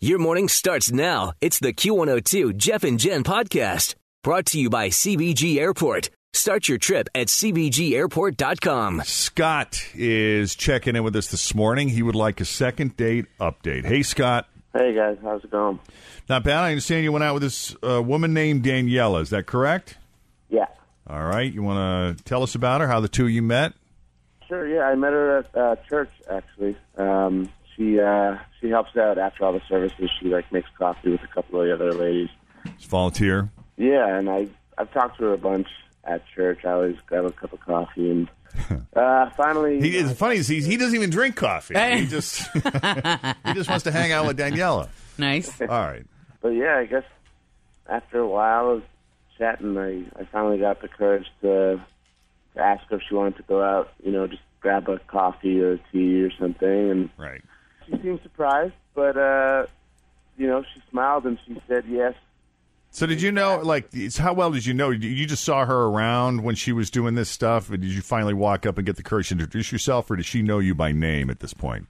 Your morning starts now. It's the Q102 Jeff and Jen podcast brought to you by CVG Airport. Start your trip at CVGAirport.com. Scott is checking in with us this morning. He would like a second date update. Hey, Scott. Hey guys, how's it going? Not bad. I understand you went out with this uh, woman named Daniela. Is that correct? Yeah, All right. You want to tell us about her, how the two of you met? sure. Yeah, I met her at uh, church actually. Um, she uh, she helps out after all the services. She like makes coffee with a couple of the other ladies. It's volunteer. Yeah, and I I've talked to her a bunch at church. I always grab a cup of coffee and uh, finally. He, it's funny. Is he, he doesn't even drink coffee. He just he just wants to hang out with Daniela. Nice. All right. But yeah, I guess after a while of chatting, I I finally got the courage to to ask her if she wanted to go out. You know, just grab a coffee or tea or something, and Right. She seemed surprised, but uh, you know, she smiled and she said yes. So did you know? Like, how well did you know? You just saw her around when she was doing this stuff, and did you finally walk up and get the courage to introduce yourself, or did she know you by name at this point?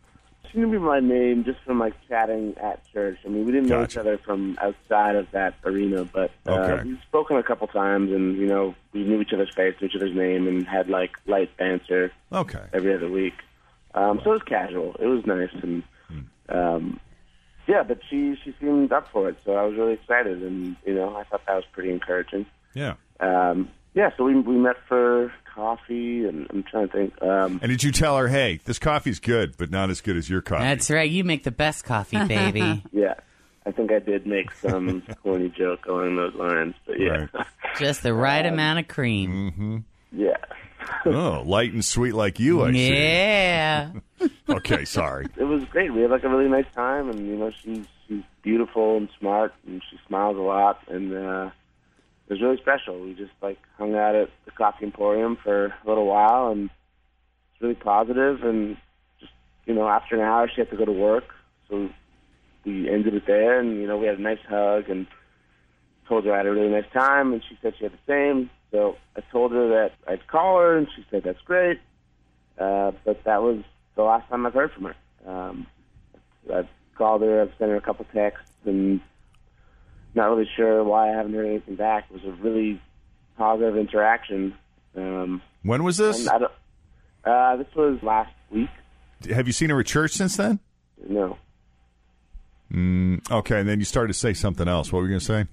She knew me by name just from like chatting at church. I mean, we didn't know each other from outside of that arena, but uh, Okay. we've spoken a couple times, and you know, we knew each other's face, each other's name, and had like light banter Okay. every other week. Um, so it was casual. It was nice, and um, yeah, but she she seemed up for it, so I was really excited, and you know, I thought that was pretty encouraging. Yeah. Um, yeah, so we we met for coffee, and I'm trying to think. Um, And did you tell her, hey, this coffee's good, but not as good as your coffee? That's right. You make the best coffee, baby. yeah, I think I did make some corny joke along those lines, but yeah, Right. Just the right amount of cream. Mm-hmm. Yeah. oh, light and sweet like you, I see. Yeah. Okay, sorry. It was great. We had like a really nice time, and you know, she's she's beautiful and smart, and she smiles a lot, and uh, it was really special. We just like hung out at the Coffee Emporium for a little while, and it's really positive. And just you know, after an hour, she had to go to work, so we ended it there, and you know, we had a nice hug, and told her I had a really nice time, and she said she had the same. So I told her that I'd call her, and she said that's great. Uh, but that was the last time I've heard from her. Um, I've called her, I've sent her a couple texts, and not really sure why I haven't heard anything back. It was a really positive interaction. Um, When was this? I don't, uh, this was last week. Have you seen her at church since then? No. Okay, and then you started to say something else. What were you going to say?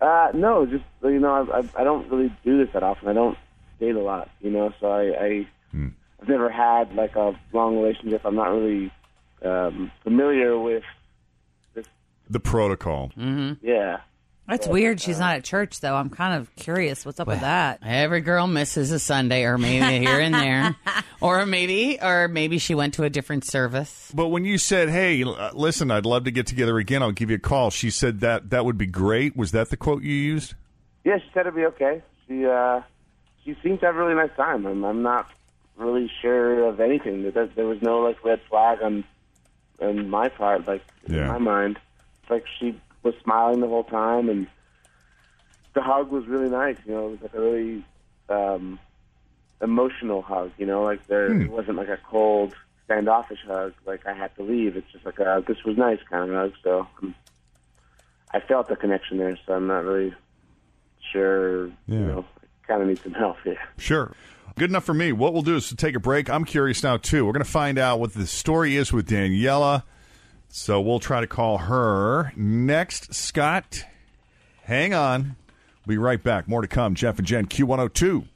Uh, no, just you know, I, I I don't really do this that often. I don't date a lot, you know. So I, I I've never had like a long relationship. I'm not really um, familiar with this. The protocol. Mhm. Yeah, That's weird. She's not at church, though. I'm kind of curious. What's up with that? Every girl misses a Sunday, or maybe here and there, or maybe, or maybe she went to a different service. But when you said, "Hey, uh, listen, I'd love to get together again. I'll give you a call," she said that that would be great. Was that the quote you used? yeah. She said it'd be okay. She uh, she seemed to have a really nice time. I'm, I'm not really sure of anything. There, there was no like red flag on on my part. Like Yeah. in my mind, it's like she was smiling the whole time, and the hug was really nice. You know, it was like a really um, emotional hug. You know, like there it wasn't like a cold standoffish hug. Like I had to leave. It's just like a this was nice kind of hug. So um, I felt the connection there. So I'm not really sure. Yeah. You know, kind of need some help here. Sure. Good enough for me. What we'll do is to take a break. I'm curious now too. We're going to find out what the story is with Daniela. So we'll try to call her next. Scott, hang on. We'll be right back. More to come. Jeff and Jen, Q102.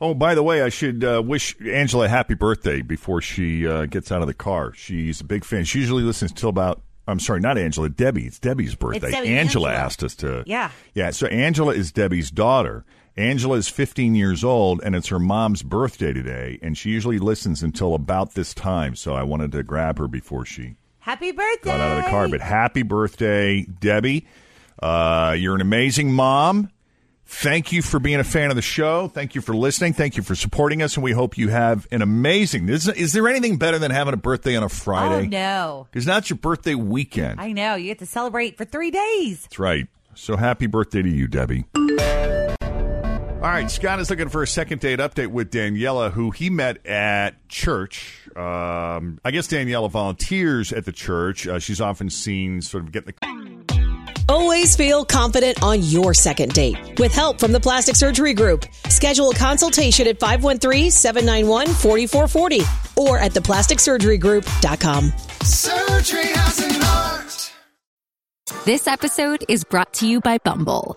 Oh, by the way, I should uh, wish Angela a happy birthday before she uh, gets out of the car. She's a big fan. She usually listens till about. I'm sorry, not Angela. Debbie. It's Debbie's birthday. Debbie, Angela, Angela. asked us to. Yeah. Yeah. So Angela is Debbie's daughter. Angela is 15 years old, and it's her mom's birthday today. And she usually listens until about this time. So I wanted to grab her before she Happy birthday! got out of the car. But happy birthday, Debbie. Uh, you're an amazing mom. Thank you for being a fan of the show. Thank you for listening. Thank you for supporting us, and we hope you have an amazing. Is, is there anything better than having a birthday on a Oh Friday? no! Because now it's your birthday weekend. I know you get to celebrate for three days. That's right. So happy birthday to you, Debbie. All right, Scott is looking for a second date update with Daniela, who he met at church. Um, I guess Daniela volunteers at the church. Uh, she's often seen sort of getting the. Always feel confident on your second date. With help from the Plastic Surgery Group, schedule a consultation at 513-791-4440 or at theplasticsurgerygroup.com. Surgery has an art. This episode is brought to you by Bumble.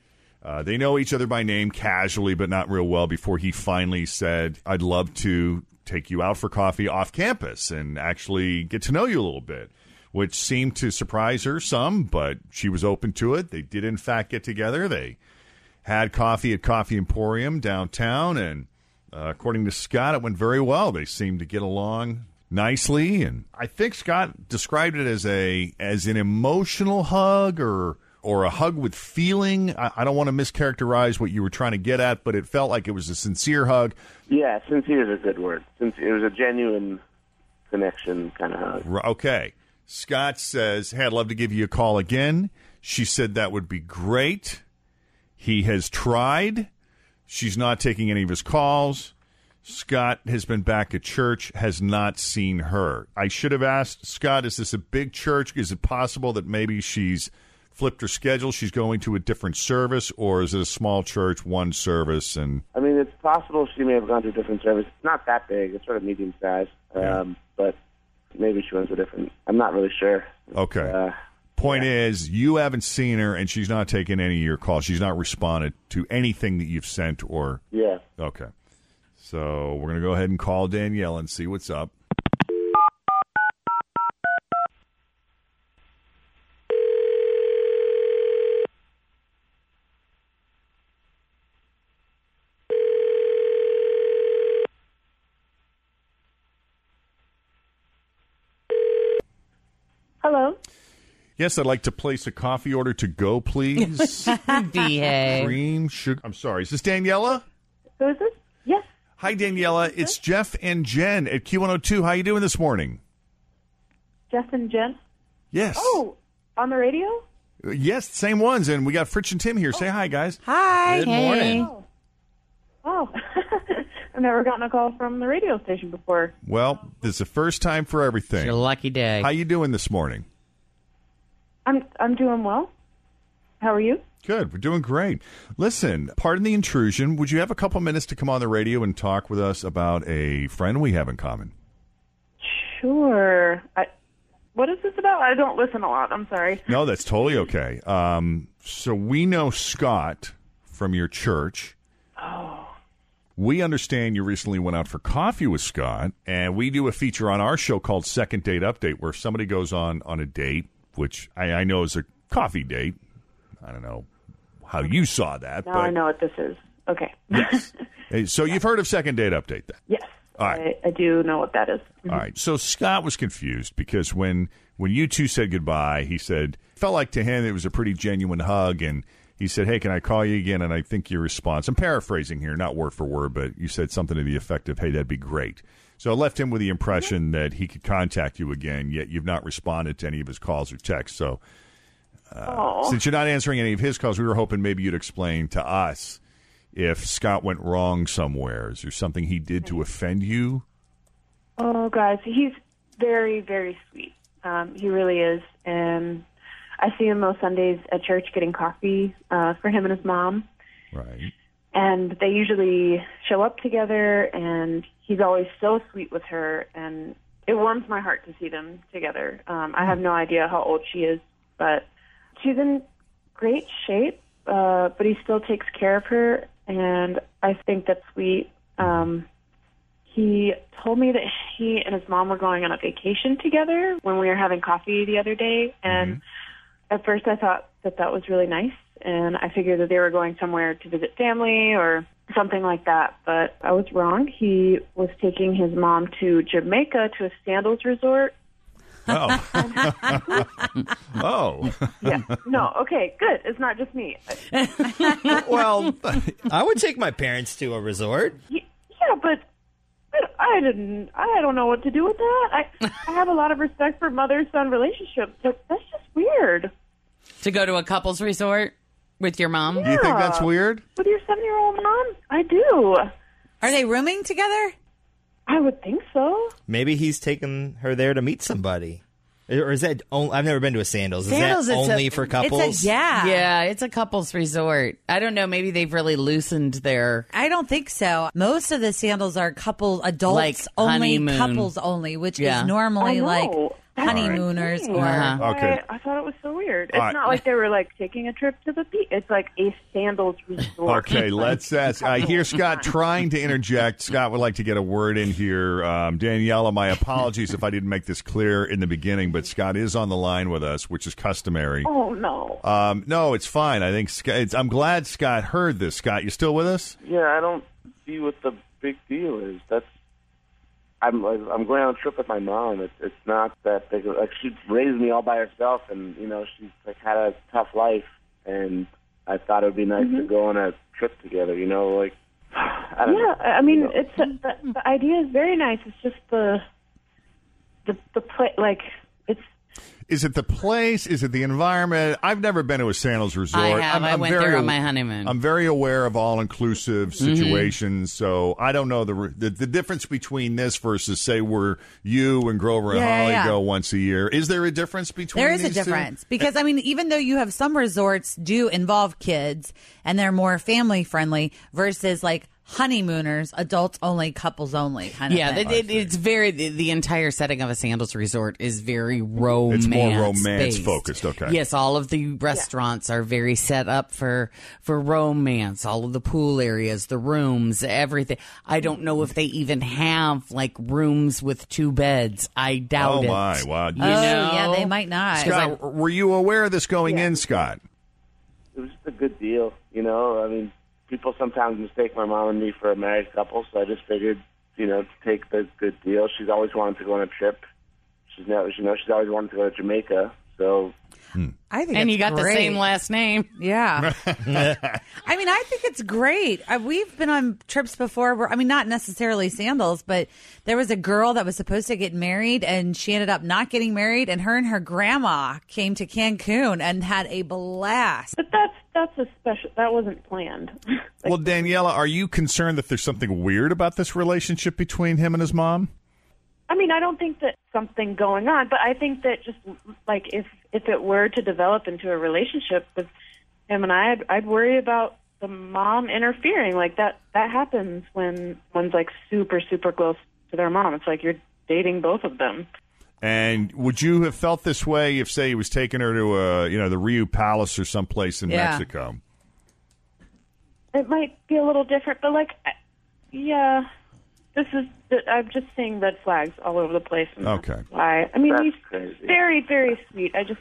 uh, they know each other by name casually but not real well before he finally said i'd love to take you out for coffee off campus and actually get to know you a little bit which seemed to surprise her some but she was open to it. They did in fact get together. They had coffee at coffee emporium downtown and uh, according to scott it went very well. They seemed to get along nicely and i think scott described it as a as an emotional hug or or a hug with feeling i, I don't want to mischaracterize what you were trying to get at but it felt like it was a sincere hug Yeah, sincere is a good word. Since it was a genuine connection kind of hug. Okay. Scott says, Hey, I'd love to give you a call again. She said that would be great. He has tried. She's not taking any of his calls. Scott has been back at church, has not seen her. I should have asked Scott, is this a big church? Is it possible that maybe she's flipped her schedule? She's going to a different service, or is it a small church, one service? And I mean, it's possible she may have gone to a different service. It's not that big. It's sort of medium sized. Um, but maybe she went to a different. I'm not really sure. okay. Uh, Point is, you haven't seen her, and she's not taking any of your calls. She's not responded to anything that you've sent or. yeah. Okay. So we're going to go ahead and call Danielle and see what's up. Yes, I'd like to place a coffee order to go, please. Behave. Cream, sugar. I'm sorry. Is this Daniela? Who is this? Yes. Hi, Daniela. It's Jeff and Jen at Q102. How you doing this morning? Jeff and Jen. Yes. Oh, on the radio? Yes, same ones. And we got Fritch and Tim here. Say hi, guys. Hi. Good hey. morning. Oh. oh. I've never gotten a call from the radio station before. Well, this is the first time for everything. It's your lucky day. How you doing this morning? I'm I'm doing well. How are you? Good. We're doing great. Listen, pardon the intrusion. Would you have a couple minutes to come on the radio and talk with us about a friend we have in common? Sure. I, what is this about? I don't listen a lot. I'm sorry. No, that's totally okay. Um, so we know Scott from your church. Oh. We understand you recently went out for coffee with Scott, and we do a feature on our show called Second Date Update, where somebody goes on on a date, which I, I know is a coffee date. I don't know how you saw that, Now but I know what this is. Okay. yes. Hey, so you've heard of Second Date Update, then? yes. All right. I, I do know what that is. All right. So Scott was confused because when when you two said goodbye, he said felt like to him it was a pretty genuine hug, and he said, "Hey, can I call you again?" And I think your response, I'm paraphrasing here, not word for word, but you said something to the effect of, "Hey, that'd be great." So it left him with the impression that he could contact you again, yet you've not responded to any of his calls or texts. So Oh. Since you're not answering any of his calls, we were hoping maybe you'd explain to us if Scott went wrong somewhere. Is there something he did to offend you? Oh, guys, he's very, very sweet. Um, he really is. And I see him most Sundays at church getting coffee uh, for him and his mom. Right. And they usually show up together, and he's always so sweet with her. And it warms my heart to see them together. Um, I have no idea how old she is, but she's in great shape, uh, but he still takes care of her. And I think that's sweet. Um, he told me that he and his mom were going on a vacation together when we were having coffee the other day. And at first I thought that that was really nice. And I figured that they were going somewhere to visit family or something like that. But I was wrong. He was taking his mom to Jamaica to a sandals resort. Oh. oh. Yeah. No, okay, good. It's not just me. well, I would take my parents to a resort. Yeah, but but I didn't. I don't know what to do with that. I I have a lot of respect for mother son relationships, but that's just weird. To go to a couples resort with your mom? Do you think that's weird? With your seven year old mom, I do. Are they rooming together? I would think so. Maybe he's taking her there to meet somebody. Or is that only, I've never been to a sandals. Is Sandals, that it's a- only for it's a- couples? yeah. Yeah, it's a couples resort. I don't know. Maybe they've really loosened their. I don't think so. Most of the sandals are couple adults Like only, honeymoon. couples only, which Yeah. is normally know. like That's honeymooners the thing. or Uh-huh. Okay. I, I thought it was so weird. It's All right. not like they were like taking a trip to the beach. It's like a sandals resort. Okay, let's ask. I hear Scott trying to interject. Scott would like to get a word in here. Um, Daniela, my apologies if I didn't make this clear in the beginning, but Scott is on the line with us, which is customary. Oh no. Um, no, it's fine. I think Scott, it's, I'm glad Scott heard this. Scott, you still with us? Yeah, I don't see what the big deal is. That's I'm I'm going on a trip with my mom. It's it's not that big. Like she raised me all by herself, and you know she's like had a tough life, and I thought it would be nice to mm-hmm. go on a trip together. You know, like I don't yeah, know. I mean, You know. it's the, the idea is very nice. It's just the the the play like it's Is it the place? Is it the environment? I've never been to a sandals resort. I have. I'm, I I'm went very, there on my honeymoon. I'm very aware of all inclusive mm-hmm. situations, so I don't know the, the the difference between this versus say where you and Grover and Yeah, Holly yeah. go once a year. Is there a difference between? There is a these two? difference because I mean, even though you have some resorts do involve kids and they're more family friendly versus like honeymooners, adults only, couples only kind of Yeah, thing. it, it, it's very the, the entire setting of a sandals resort is very romance. It's more romance based. focused, okay. Yes, all of the restaurants are very set up for for romance. All of the pool areas, the rooms, everything. I don't know if they even have like rooms with two beds. I doubt it. Oh it. my! Wow. oh know? yeah, they might not. Scott, were you aware of this going in, Scott? it was just a good deal. You know, I mean, people sometimes mistake my mom and me for a married couple, so I just figured, you know, to take the good deal. She's always wanted to go on a trip. She's never, you know, she's always wanted to go to Jamaica. So I think And you got the same last name. Yeah. I mean, I think it's great. Uh, we've been on trips before where, I mean, not necessarily sandals, but there was a girl that was supposed to get married and she ended up not getting married. And her and her grandma came to Cancun and had a blast. but that's that's a special. That wasn't planned. Well, Daniela, are you concerned that there's something weird about this relationship between him and his mom? I mean, I don't think that something going on, but I think that just like if if it were to develop into a relationship with him and I, I'd, I'd worry about the mom interfering. Like that that happens when one's like super super close to their mom. It's like you're dating both of them. And would you have felt this way if, say, he was taking her to a, you know, the Riu Palace or someplace in Yeah. Mexico? It might be a little different, but like, I- yeah, this is. I'm just seeing red flags all over the place. and that's Okay. Why? I mean, That's he's crazy. very very sweet. I just.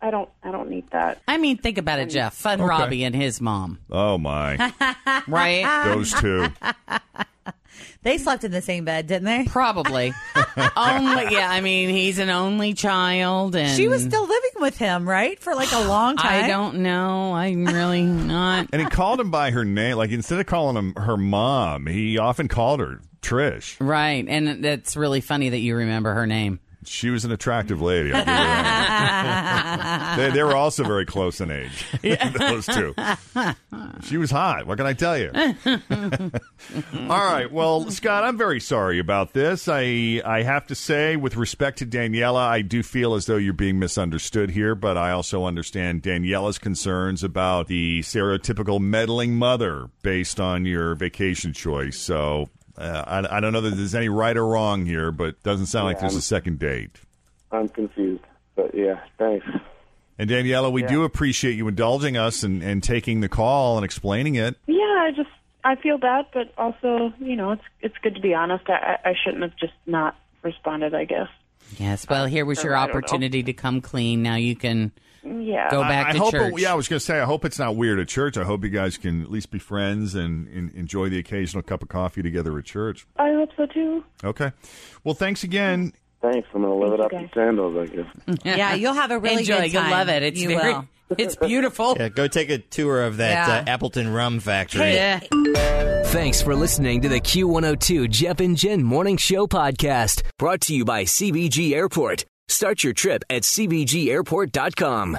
I don't. I don't need that. I mean, think about it, Jeff. Fun Okay. Robbie and his mom, Oh my, right? those two. They slept in the same bed, didn't they? Probably. only, yeah. I mean, he's an only child, and She was still living with him, right? For like a long time. I don't know. I'm really not. And he called him by her name. Like instead of calling him her mom, he often called her Trish. Right, and that's really funny that you remember her name. She was an attractive lady. I'll give her that. they, they were also very close in age. Those two. She was hot. What can I tell you? All right. Well, Scott, I'm very sorry about this. I I have to say, with respect to Daniela, I do feel as though you're being misunderstood here, but I also understand Daniela's concerns about the stereotypical meddling mother based on your vacation choice. So uh, I, I don't know that there's any right or wrong here, but it doesn't sound like there's I'm- a second date. I'm confused, but yeah, thanks. And Daniela, we Yeah. do appreciate you indulging us and, and taking the call and explaining it. Yeah, I just I feel bad, but also you know it's it's good to be honest. I I I shouldn't have just not responded. I guess. Yes. Well, here was your I don't know. opportunity to come clean. Now you can Yeah. go back I, I to hope church. It, yeah, I was going to say, I hope it's not weird at church. I hope you guys can at least be friends and, and enjoy the occasional cup of coffee together at church. I hope so too. Okay. Well, thanks again. Thanks. I'm gonna live it up you in sandals, I guess. yeah, you'll have a really Enjoy. good time. You'll love it. It's you very, will. it's beautiful. Yeah, go take a tour of that Yeah. uh, Appleton Rum Factory. Yeah. Thanks for listening to the Q102 Jeff and Jen Morning Show podcast, brought to you by CVG Airport. Start your trip at CVGAirport.com.